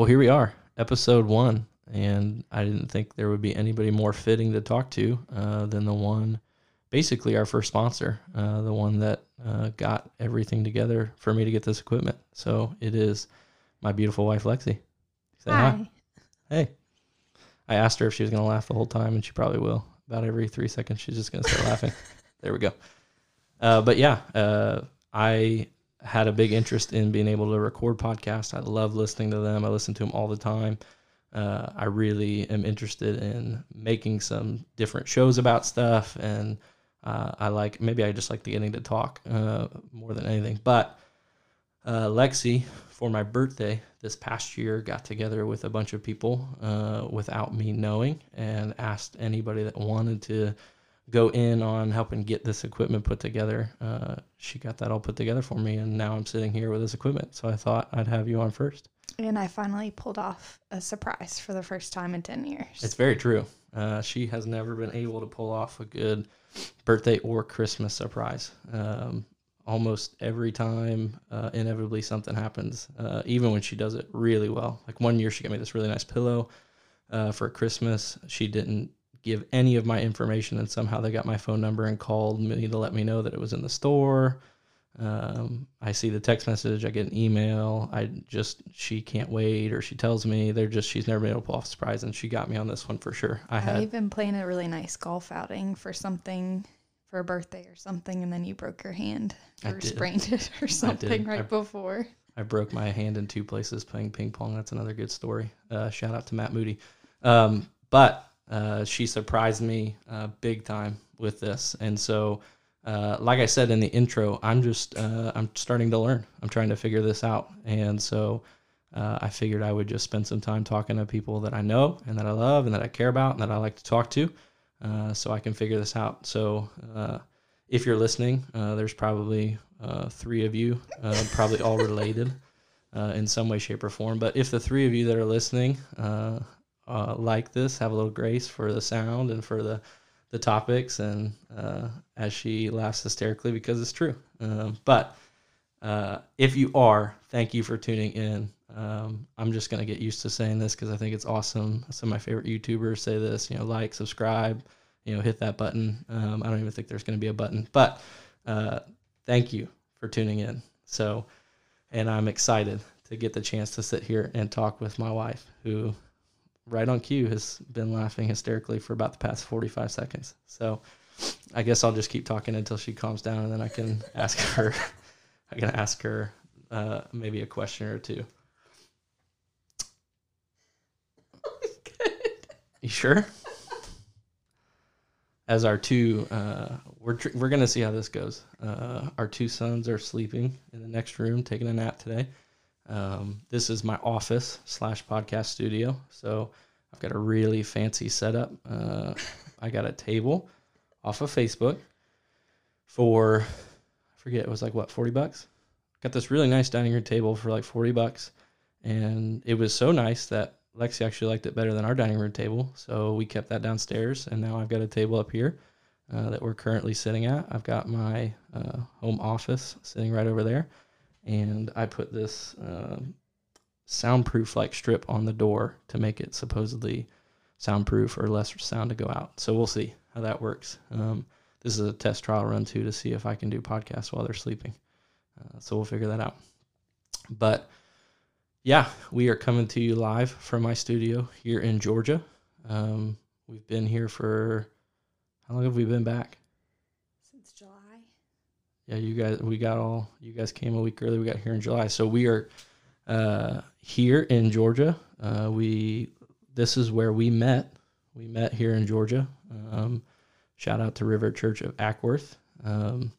Well, here we are, episode one, and I didn't think there would be anybody more fitting to talk to uh, than the one, basically our first sponsor, uh, the one that uh, got everything together for me to get this equipment. So it is my beautiful wife, Lexi. Say Hi. Hey. I asked her if she was going to laugh the whole time, and she probably will. About every three seconds, she's just going to start laughing. There we go. Uh, but yeah, uh, I had a big interest in being able to record podcasts. I love listening to them. I listen to them all the time. Uh, I really am interested in making some different shows about stuff, and uh, I like maybe I just like the getting to talk uh, more than anything. But uh, Lexi, for my birthday this past year, got together with a bunch of people uh, without me knowing, and asked anybody that wanted to go in on helping get this equipment put together. Uh, she got that all put together for me, and now I'm sitting here with this equipment. So I thought I'd have you on first. And I finally pulled off a surprise for the first time in 10 years. It's very true. Uh, she has never been able to pull off a good birthday or Christmas surprise. Um, almost every time, uh, inevitably something happens. Uh, even when she does it really well. Like one year, she got me this really nice pillow uh, for Christmas. She didn't give any of my information, and somehow they got my phone number and called me to let me know that it was in the store. Um, I see the text message, I get an email. I just she can't wait, or she tells me they're just she's never been able to pull off a surprise, and she got me on this one for sure. I had I've been playing a really nice golf outing for something for a birthday or something, and then you broke your hand I or sprained it or something I- right before. I broke my hand in two places playing ping pong. That's another good story. Uh, shout out to Matt Moody. Um, but uh, she surprised me uh, big time with this, and so uh, like I said in the intro, I'm just uh, I'm starting to learn. I'm trying to figure this out, and so uh, I figured I would just spend some time talking to people that I know and that I love and that I care about and that I like to talk to, uh, so I can figure this out. So if you're listening, there's probably three of you, probably all related in some way, shape, or form. But if the three of you that are listening uh, like this, have a little grace for the sound and for the the topics, and uh, as she laughs hysterically because it's true. Um, but uh, if you are, thank you for tuning in. Um, I'm just gonna get used to saying this because I think it's awesome. Some of my favorite YouTubers say this. You know, like, subscribe, you know, hit that button. Um, I don't even think there's gonna be a button, but uh, thank you for tuning in. So, and I'm excited to get the chance to sit here and talk with my wife, who, right on cue, has been laughing hysterically for about the past 45 seconds. So, I guess I'll just keep talking until she calms down, and then I can ask her. I can ask her uh, maybe a question or two. You sure? As our two, uh, we're tr- we're gonna see how this goes. Uh, our two sons are sleeping in the next room, taking a nap today. Um, this is my office slash podcast studio, so I've got a really fancy setup. Uh, I got a table off of Facebook for I forget it was like what forty bucks. Got this really nice dining room table for like forty bucks, and it was so nice that Lexi actually liked it better than our dining room table, so we kept that downstairs, and now I've got a table up here uh, that we're currently sitting at. I've got my uh, home office sitting right over there, and I put this um soundproof like strip on the door to make it supposedly soundproof or less sound to go out. So we'll see how that works. Um, this is a test trial run too to see if I can do podcasts while they're sleeping. Uh, so we'll figure that out. But yeah, we are coming to you live from my studio here in Georgia. Um, we've been here for how long have we been back? Yeah, you guys, we got all, you guys came a week early. We got here in July. So we are uh, here in Georgia. Uh, we, this is where we met. We met here in Georgia. Um, shout out to River Church of Acworth. Um,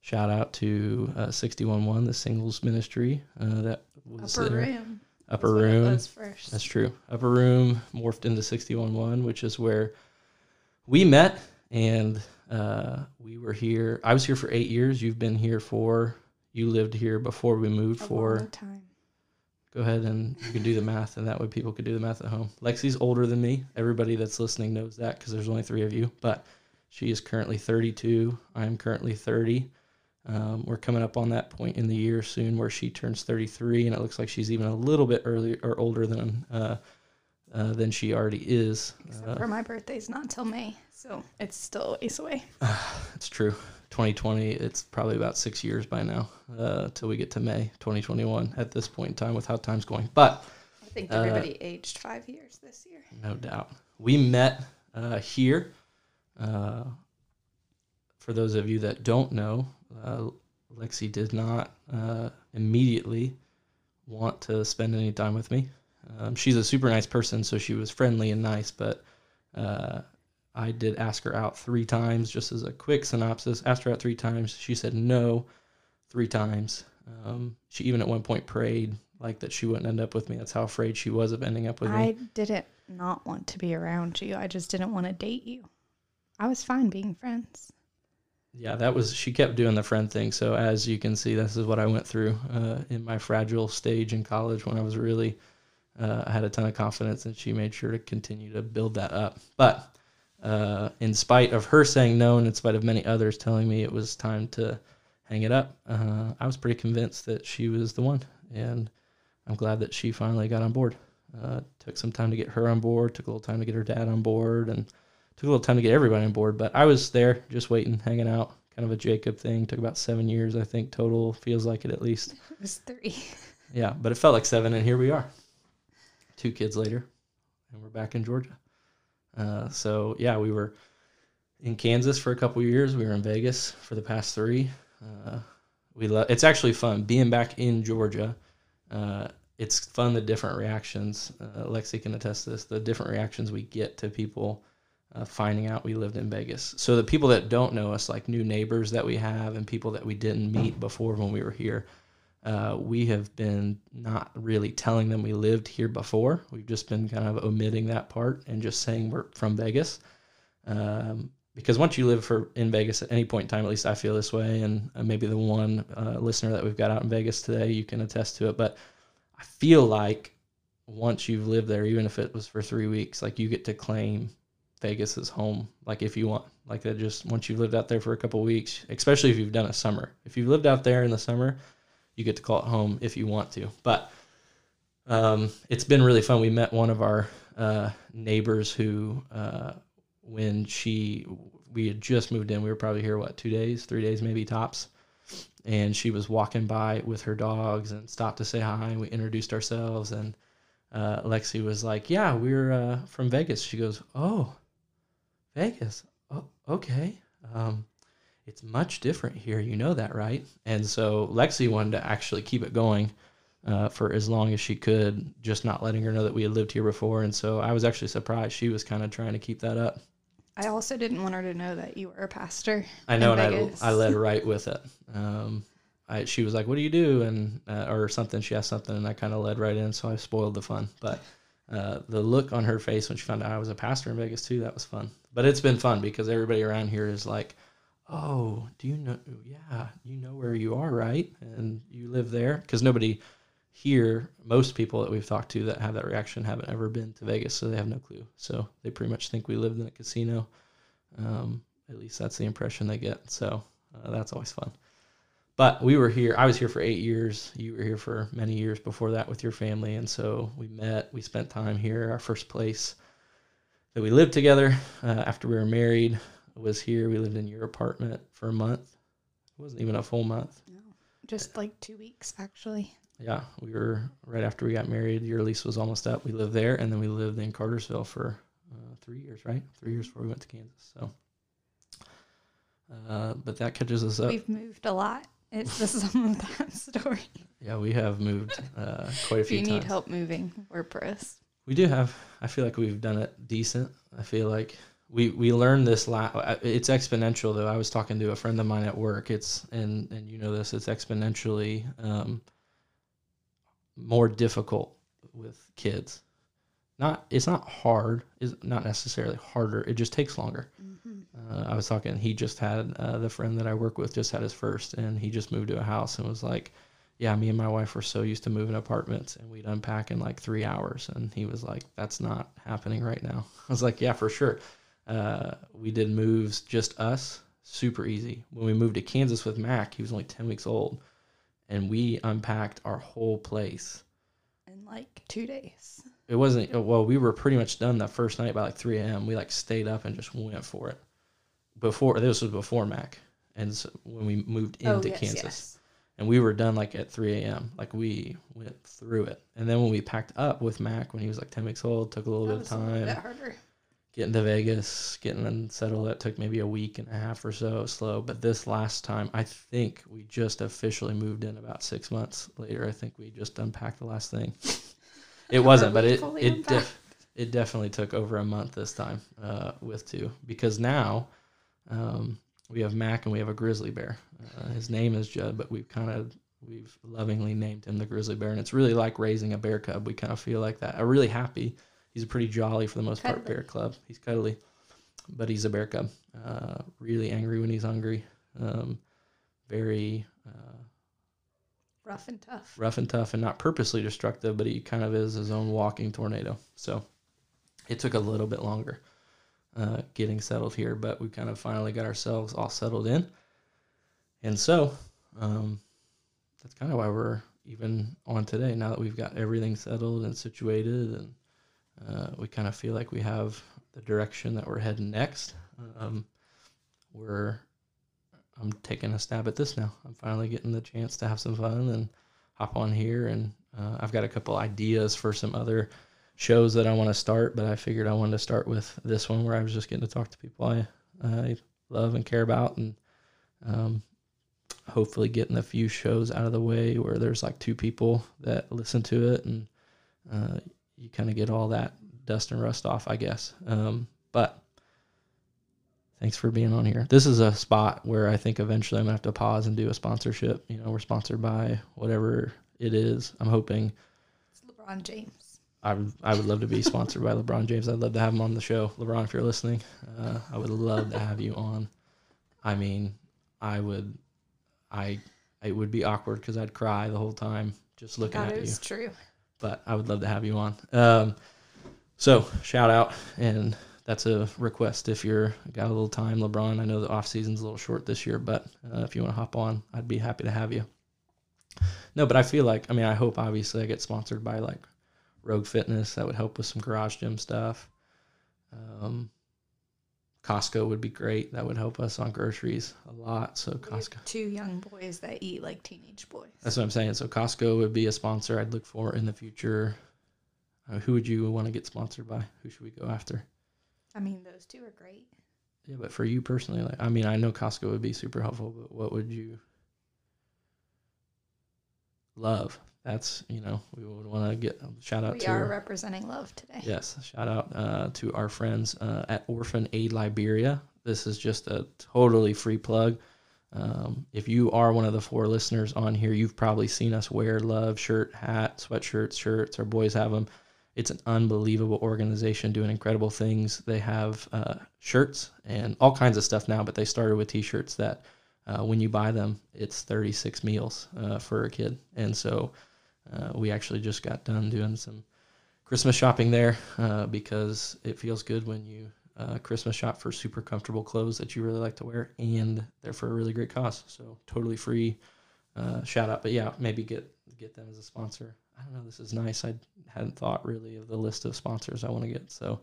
shout out to uh, 611, the singles ministry uh, that was Upper there. room. Upper That's room. first. That's true. Upper room morphed into 611, which is where we met, and uh, we were here. I was here for eight years. You've been here for. You lived here before we moved a for. long time. Go ahead and you can do the math, and that way people could do the math at home. Lexi's older than me. Everybody that's listening knows that because there's only three of you. But she is currently 32. I am currently 30, Um, we're coming up on that point in the year soon where she turns 33, and it looks like she's even a little bit earlier or older than uh, uh, than she already is. Except Uh, for my birthday's not till May, so it's still a ways away. it's true. 2020, it's probably about six years by now uh, till we get to May 2021 at this point in time with how time's going. But I think everybody aged five years this year. no doubt. We met uh, here. Uh, for those of you that don't know, uh, Lexi did not uh, immediately want to spend any time with me. Um, she's a super nice person, so she was friendly and nice, but uh, I did ask her out three times, just as a quick synopsis. Asked her out three times. She said no three times. Um, she even at one point prayed like that she wouldn't end up with me. That's how afraid she was of ending up with me. I didn't not want to be around you. I just didn't want to date you. I was fine being friends. yeah, that was she kept doing the friend thing. So as you can see, this is what I went through uh, in my fragile stage in college when I was really uh, I had a ton of confidence, and she made sure to continue to build that up. But uh, in spite of her saying no, and in spite of many others telling me it was time to hang it up, uh, I was pretty convinced that she was the one, and I'm glad that she finally got on board. Uh, took some time to get her on board. Took a little time to get her dad on board, and took a little time to get everybody on board. But I was there, just waiting, hanging out. Kind of a Jacob thing. Took about seven years, I think, total. Feels like it at least. It was three. Yeah, but it felt like seven, and here we are, two kids later, and we're back in Georgia. Uh, so yeah, we were in Kansas for a couple years. We were in Vegas for the past three. Uh, we love. It's actually fun being back in Georgia. Uh, it's fun the different reactions. Uh, Lexi can attest to this. The different reactions we get to people uh, finding out we lived in Vegas. So the people that don't know us, like new neighbors that we have, and people that we didn't meet before when we were here, uh, we have been not really telling them we lived here before. We've just been kind of omitting that part and just saying we're from Vegas. Um, because once you live for in Vegas at any point in time, at least I feel this way, and uh, maybe the one uh, listener that we've got out in Vegas today, you can attest to it. But I feel like once you've lived there, even if it was for three weeks, like you get to claim Vegas as home, like if you want. Like that, just once you've lived out there for a couple weeks, especially if you've done a summer. If you've lived out there in the summer, you get to call it home if you want to. But um, it's been really fun. We met one of our uh, neighbors who, uh, when she, we had just moved in, we were probably here, what, two days, three days, maybe tops. And she was walking by with her dogs and stopped to say hi. And we introduced ourselves. And uh, Lexi was like, Yeah, we're uh, from Vegas. She goes, Oh, Vegas. Oh, okay. Um, it's much different here. You know that, right? And so Lexi wanted to actually keep it going uh, for as long as she could, just not letting her know that we had lived here before. And so I was actually surprised she was kind of trying to keep that up. I also didn't want her to know that you were a pastor. I know, and Vegas. I, I led right with it. Um, I, she was like, "What do you do?" and uh, or something. She asked something, and I kind of led right in, so I spoiled the fun. But uh, the look on her face when she found out I was a pastor in Vegas too, that was fun. But it's been fun because everybody around here is like, "Oh, do you know? Yeah, you know where you are, right? And you live there." Because nobody here, most people that we've talked to that have that reaction haven't ever been to Vegas, so they have no clue. So they pretty much think we lived in a casino. Um, at least that's the impression they get. So uh, that's always fun. But we were here. I was here for eight years. You were here for many years before that with your family, and so we met. We spent time here. Our first place that we lived together uh, after we were married was here. We lived in your apartment for a month. It wasn't even a full month. No, Just like two weeks, actually. Yeah, we were right after we got married. Your lease was almost up. We lived there, and then we lived in Cartersville for uh, three years, right? Three years before we went to Kansas. So, uh, but that catches us up. We've moved a lot. It's the sum of that story. Yeah, we have moved uh, quite a few. If you times. need help moving, we're pros. We do have. I feel like we've done it decent. I feel like we we learned this. La- it's exponential though. I was talking to a friend of mine at work. It's and and you know this. It's exponentially um, more difficult with kids. Not it's not hard. It's not necessarily harder. It just takes longer. Uh, I was talking. He just had uh, the friend that I work with just had his first, and he just moved to a house and was like, "Yeah, me and my wife were so used to moving apartments, and we'd unpack in like three hours." And he was like, "That's not happening right now." I was like, "Yeah, for sure." Uh, we did moves just us super easy. When we moved to Kansas with Mac, he was only 10 weeks old, and we unpacked our whole place. In like two days. It wasn't, well, we were pretty much done that first night by like 3 a.m. We like stayed up and just went for it. Before, this was before Mac. And so when we moved into oh, yes, Kansas. yes. and we were done like at 3 a.m. Like we went through it, and then when we packed up with Mac when he was like 10 weeks old, took a little That bit of was a little bit time harder. Getting to Vegas, getting unsettled. That took maybe a week and a half or so slow. But this last time, I think we just officially moved in about six months later. I think we just unpacked the last thing. It wasn't, but it it def- it definitely took over a month this time uh, with two because now um, we have Mac and we have a grizzly bear. Uh, his name is Judd, but we've kind of we've lovingly named him the grizzly bear, and it's really like raising a bear cub. We kind of feel like that. I'm really happy. He's a pretty jolly for the most part. Bear club. He's cuddly, but he's a bear cub. Uh, really angry when he's hungry. Um, very uh, Rough and tough. rough and tough, and not purposely destructive, but he kind of is his own walking tornado. So it took a little bit longer uh, getting settled here, but we kind of finally got ourselves all settled in. And so um, that's kind of why we're even on today. Now that we've got everything settled and situated, and uh, we kind of feel like we have the direction that we're heading next. Um, we're I'm taking a stab at this now. I'm finally getting the chance to have some fun and hop on here, and uh, I've got a couple ideas for some other shows that I want to start, but I figured I wanted to start with this one where I was just getting to talk to people I I love and care about, and um, hopefully getting a few shows out of the way where there's like two people that listen to it, and uh, you kind of get all that dust and rust off, I guess. Um, but thanks for being on here. This is a spot where I think eventually I'm gonna have to pause and do a sponsorship. You know, we're sponsored by whatever it is. I'm hoping It's LeBron James. I would, I would love to be sponsored by LeBron James. I'd love to have him on the show. LeBron, if you're listening, uh, I would love to have you on. I mean, I would, I, it would be awkward because I'd cry the whole time just looking That at you is true. But I would love to have you on. Um, so shout out, and that's a request if you're got a little time, LeBron. I know the off season's a little short this year, but uh, if you want to hop on, I'd be happy to have you. No, but I feel like I mean I hope obviously I get sponsored by like Rogue Fitness. That would help with some garage gym stuff. Um, Costco would be great. That would help us on groceries a lot. So Costco. two young boys that eat like teenage boys. That's what I'm saying. So Costco would be a sponsor I'd look for in the future. Uh, who would you want to get sponsored by? Who should we go after? I mean, those two are great. Yeah, but for you personally, like I mean, I know Costco would be super helpful, but what would you love? That's you know we would want to get um, shout out We to are representing love today. Yes, shout out uh, to our friends uh, at Orphan Aid Liberia. This is just a totally free plug. Um, if you are one of the four listeners on here, you've probably seen us wear love shirt, hat, sweatshirts, shirts. Our boys have them. It's an unbelievable organization doing incredible things. They have uh, shirts and all kinds of stuff now, but they started with T-shirts that uh, when you buy them, it's 36 meals uh, for a kid. And so uh, we actually just got done doing some Christmas shopping there uh, because it feels good when you uh, Christmas shop for super comfortable clothes that you really like to wear, and they're for a really great cost. So totally free. Uh, shout out, but yeah, maybe get get them as a sponsor. I don't know. This is nice. I hadn't thought really of the list of sponsors I want to get. So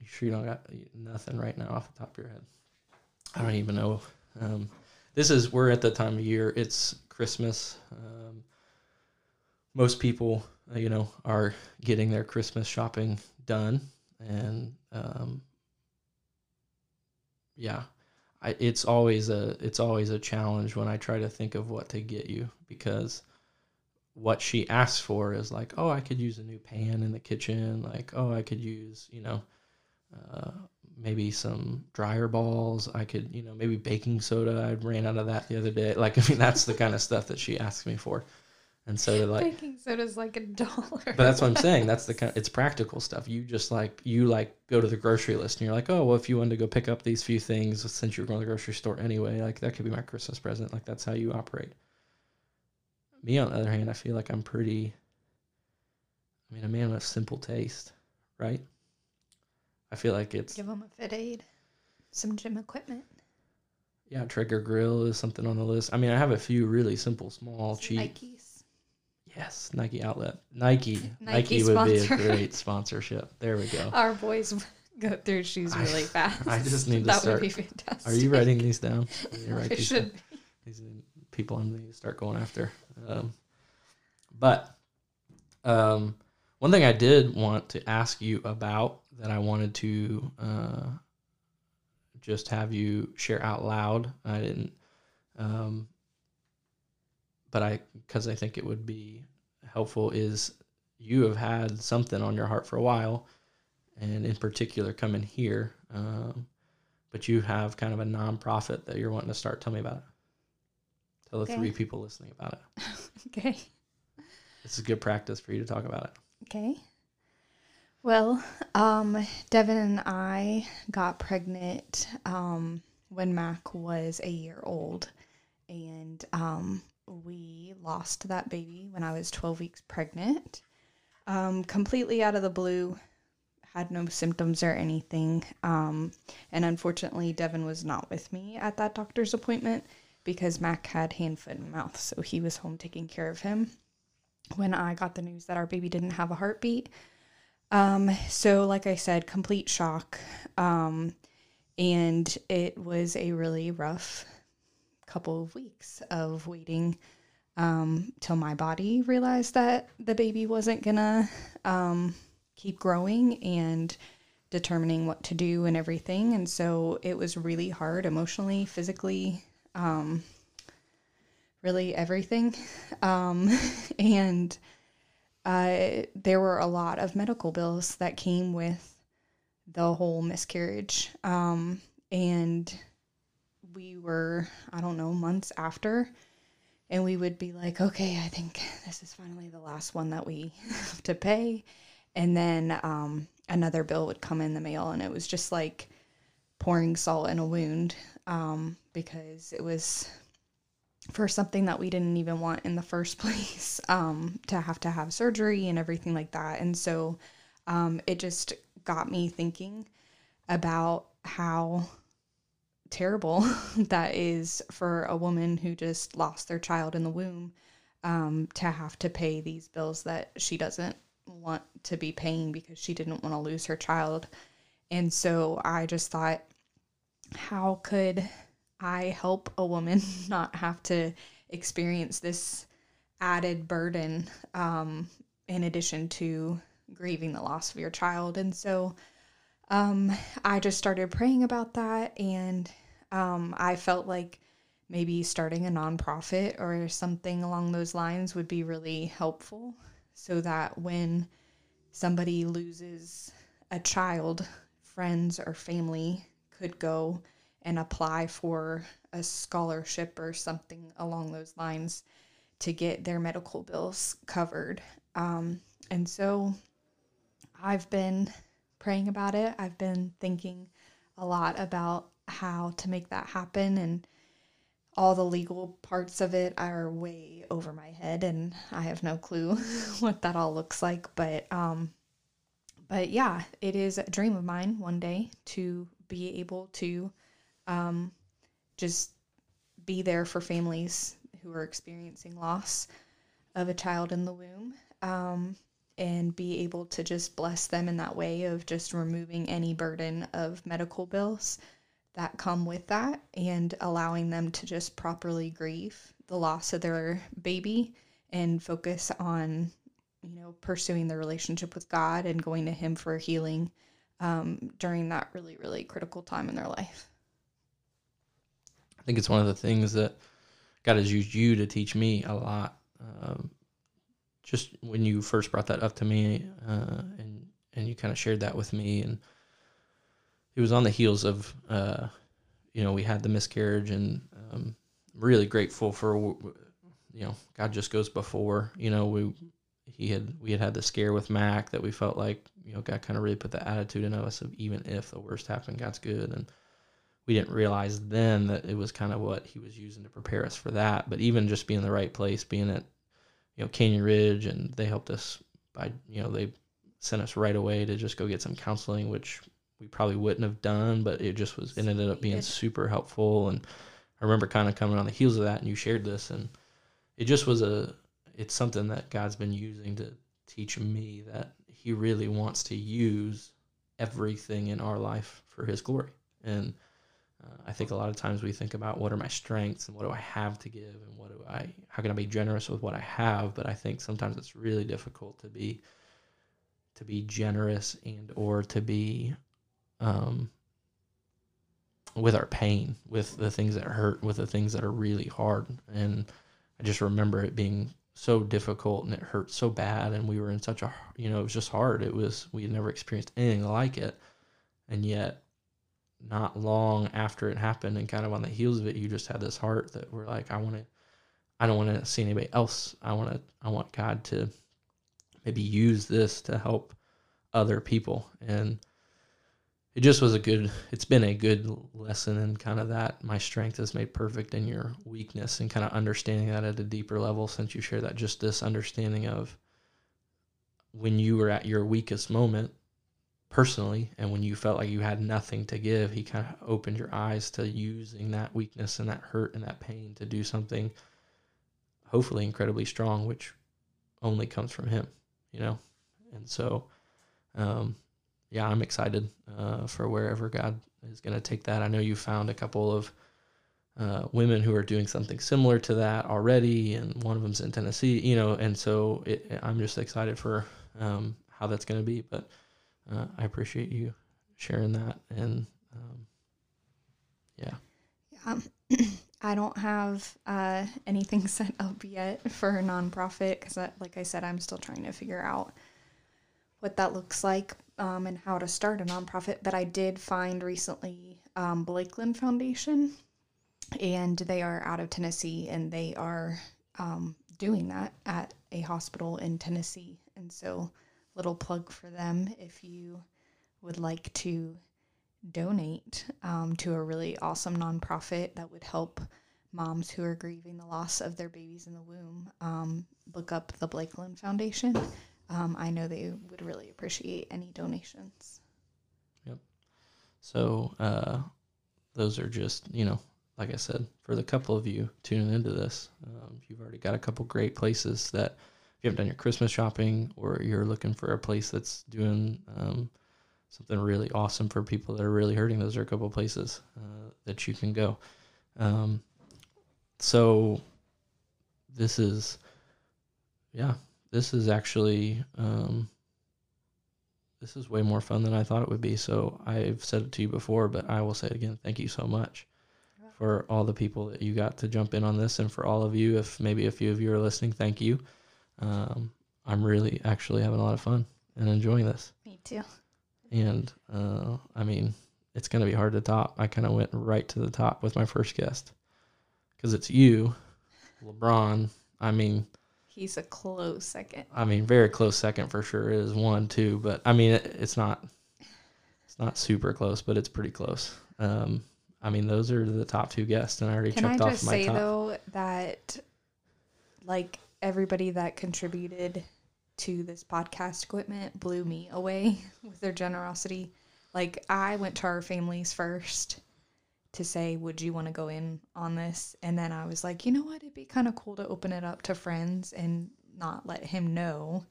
you sure you don't got nothing right now off the top of your head? I don't even know. Um, this is we're at the time of year. It's Christmas. Um, most people, uh, you know, are getting their Christmas shopping done, and um, yeah, I, it's always a it's always a challenge when I try to think of what to get you because what she asks for is like, oh, I could use a new pan in the kitchen, like, oh, I could use, you know, uh, maybe some dryer balls. I could, you know, maybe baking soda. I ran out of that the other day. Like, I mean, that's the kind of stuff that she asks me for. And so they're like, Baking soda's like a dollar. but that's what I'm saying. That's the kind. It's practical stuff. You just like you like go to the grocery list and you're like, oh well, if you wanted to go pick up these few things since you're going to the grocery store anyway, like that could be my Christmas present. Like that's how you operate. Me on the other hand, I feel like I'm pretty. I mean, a man with simple taste, right? I feel like it's Give them a fit aid. Some gym equipment. Yeah, Traeger grill is something on the list. I mean, I have a few really simple, small, Some cheap. Nikes. Yes, Nike outlet. Nike. Nike Nike, would be a great sponsorship. There we go. Our boys go through shoes I- really fast. I just need to that start- would be fantastic. Are you writing these down? I I these down. should. These are people I'm going to start going after. Um, but um, one thing I did want to ask you about that I wanted to uh, just have you share out loud. I didn't, um, but I because I think it would be helpful is you have had something on your heart for a while, and in particular coming here. Um, but you have kind of a nonprofit that you're wanting to start. Tell me about it. Tell the Okay. three people listening about it. Okay. This is good practice for you to talk about it. Okay. Well, um, Devin and I got pregnant um, when Mac was a year old, and um, we lost that baby when I was 12 weeks pregnant. Um, completely out of the blue, had no symptoms or anything. Um, and unfortunately, Devin was not with me at that doctor's appointment because Mac had hand, foot, and mouth, so he was home taking care of him when I got the news that our baby didn't have a heartbeat. Um, so like I said, complete shock. Um, and it was a really rough couple of weeks of waiting um, till my body realized that the baby wasn't gonna um, keep growing and determining what to do and everything. And so it was really hard emotionally, physically, um, really everything. Um, and uh, there were a lot of medical bills that came with the whole miscarriage. Um, and we were, I don't know, months after. And we would be like, okay, I think this is finally the last one that we have to pay. And then um, another bill would come in the mail, and it was just like pouring salt in a wound um, because it was for something that we didn't even want in the first place um, to have to have surgery and everything like that. And so um, it just got me thinking about how terrible that is for a woman who just lost their child in the womb um, to have to pay these bills that she doesn't want to be paying because she didn't want to lose her child. And so I just thought, how could I help a woman not have to experience this added burden um, in addition to grieving the loss of your child? And so um, I just started praying about that, and um, I felt like maybe starting a nonprofit or something along those lines would be really helpful so that when somebody loses a child, friends or family could go and apply for a scholarship or something along those lines to get their medical bills covered. Um, and so I've been praying about it. I've been thinking a lot about how to make that happen and all the legal parts of it are way over my head and I have no clue what that all looks like but um but yeah it is a dream of mine one day to be able to um just be there for families who are experiencing loss of a child in the womb um and be able to just bless them in that way of just removing any burden of medical bills that come with that and allowing them to just properly grieve the loss of their baby and focus on you know pursuing their relationship with god and going to him for healing um, during that really really critical time in their life think it's one of the things that God has used you to teach me a lot. Um, just when you first brought that up to me, uh, and and you kind of shared that with me, and it was on the heels of, uh, you know, we had the miscarriage, and um, really grateful for, you know, God just goes before. You know, we he had we had had the scare with Mac that we felt like you know God kind of really put the attitude in us of even if the worst happened, God's good, and we didn't realize then that it was kind of what he was using to prepare us for that. But even just being in the right place, being at you know Canyon Ridge, and they helped us by you know they sent us right away to just go get some counseling, which we probably wouldn't have done, but it just was it ended up being super helpful. And I remember kind of coming on the heels of that, and you shared this, and it just was a it's something that God's been using to teach me that He really wants to use everything in our life for His glory. And uh, I think a lot of times we think about what are my strengths and what do I have to give and what do I how can I be generous with what I have, but I think sometimes it's really difficult to be to be generous and or to be um, with our pain, with the things that hurt, with the things that are really hard. And I just remember it being so difficult and it hurt so bad. And we were in such a, you know, it was just hard. It was, we had never experienced anything like it. And yet, not long after it happened and kind of on the heels of it, you just had this heart that we're like, I want to, I don't want to see anybody else. I want to, I want God to maybe use this to help other people. And, it just was a good it's been a good lesson in kind of that my strength is made perfect in your weakness and kind of understanding that at a deeper level since you share that just this understanding of when you were at your weakest moment personally and when you felt like you had nothing to give he kind of opened your eyes to using that weakness and that hurt and that pain to do something hopefully incredibly strong which only comes from him you know and so um yeah, I'm excited uh, for wherever God is going to take that. I know you found a couple of uh, women who are doing something similar to that already, and one of them's in Tennessee, you know, and so it, I'm just excited for um, how that's going to be. But uh, I appreciate you sharing that, and um, yeah, Yeah. I don't have uh, anything set up yet for a nonprofit because, like I said, I'm still trying to figure out what that looks like um, and how to start a nonprofit. But I did find recently um, Blakeland Foundation, and they are out of Tennessee, and they are um, doing that at a hospital in Tennessee. And so, little plug for them if you would like to donate um, to a really awesome nonprofit that would help moms who are grieving the loss of their babies in the womb. Um, look up the Blakeland Foundation. Um, I know they would really appreciate any donations. Yep. So uh, those are just, you know, like I said, for the couple of you tuning into this, um, you've already got a couple great places that you haven't done your Christmas shopping or you're looking for a place that's doing um, something really awesome for people that are really hurting, those are a couple places uh, that you can go. Um, so this is, yeah, this is actually um, this is way more fun than I thought it would be. So I've said it to you before, but I will say it again. Thank you so much for all the people that you got to jump in on this, and for all of you, if maybe a few of you are listening, thank you. Um, I'm really actually having a lot of fun and enjoying this. Me too. And uh, I mean, it's going to be hard to top. I kind of went right to the top with my first guest because it's you, LeBron. I mean, He's a close second. I mean, very close second for sure is one, two, but I mean, it, it's not, it's not super close, but it's pretty close. Um, I mean, those are the top two guests, and I already Can I checked off just my say top. though that like everybody that contributed to this podcast equipment blew me away with their generosity. Like I went to our families first to say, "Would you want to go in on this?" And then I was like, "You know what? It'd be kind of cool to open it up to friends and not let him know."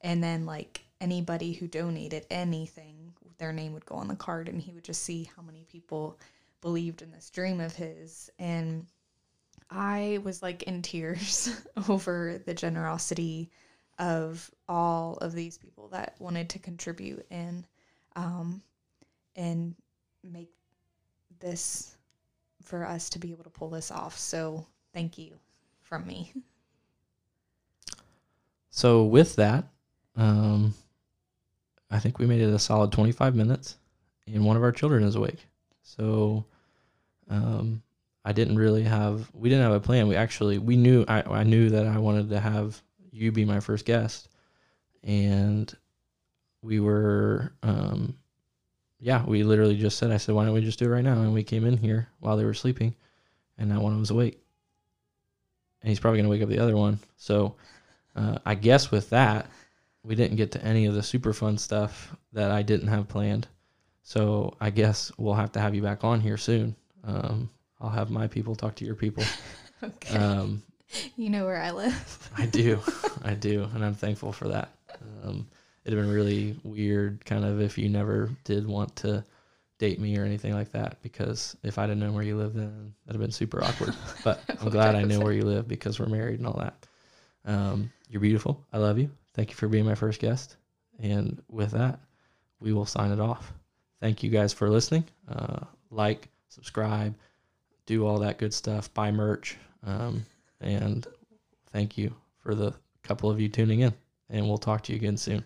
And then like anybody who donated anything, their name would go on the card and he would just see how many people believed in this dream of his and I was like in tears over the generosity of all of these people that wanted to contribute and um and make this for us to be able to pull this off. So thank you from me. So with that, um, I think we made it a solid 25 minutes, and one of our children is awake. So, um, I didn't really have we didn't have a plan. We actually we knew I I knew that I wanted to have you be my first guest, and we were um, yeah we literally just said I said why don't we just do it right now and we came in here while they were sleeping, and now one them's awake, and he's probably gonna wake up the other one. So, uh, I guess with that we didn't get to any of the super fun stuff that I didn't have planned. So I guess we'll have to have you back on here soon. Um, I'll have my people talk to your people. Okay. Um, you know where I live. I do, I do, and I'm thankful for that. Um, it'd have been really weird, kind of, if you never did want to date me or anything like that, because if I'd have known where you lived, then that'd have been super awkward. But I'm glad I know where you live because we're married and all that. Um, you're beautiful. I love you. Thank you for being my first guest. And with that, we will sign it off. Thank you guys for listening. Uh, like, subscribe, do all that good stuff. Buy merch. Um, and thank you for the couple of you tuning in. And we'll talk to you again soon.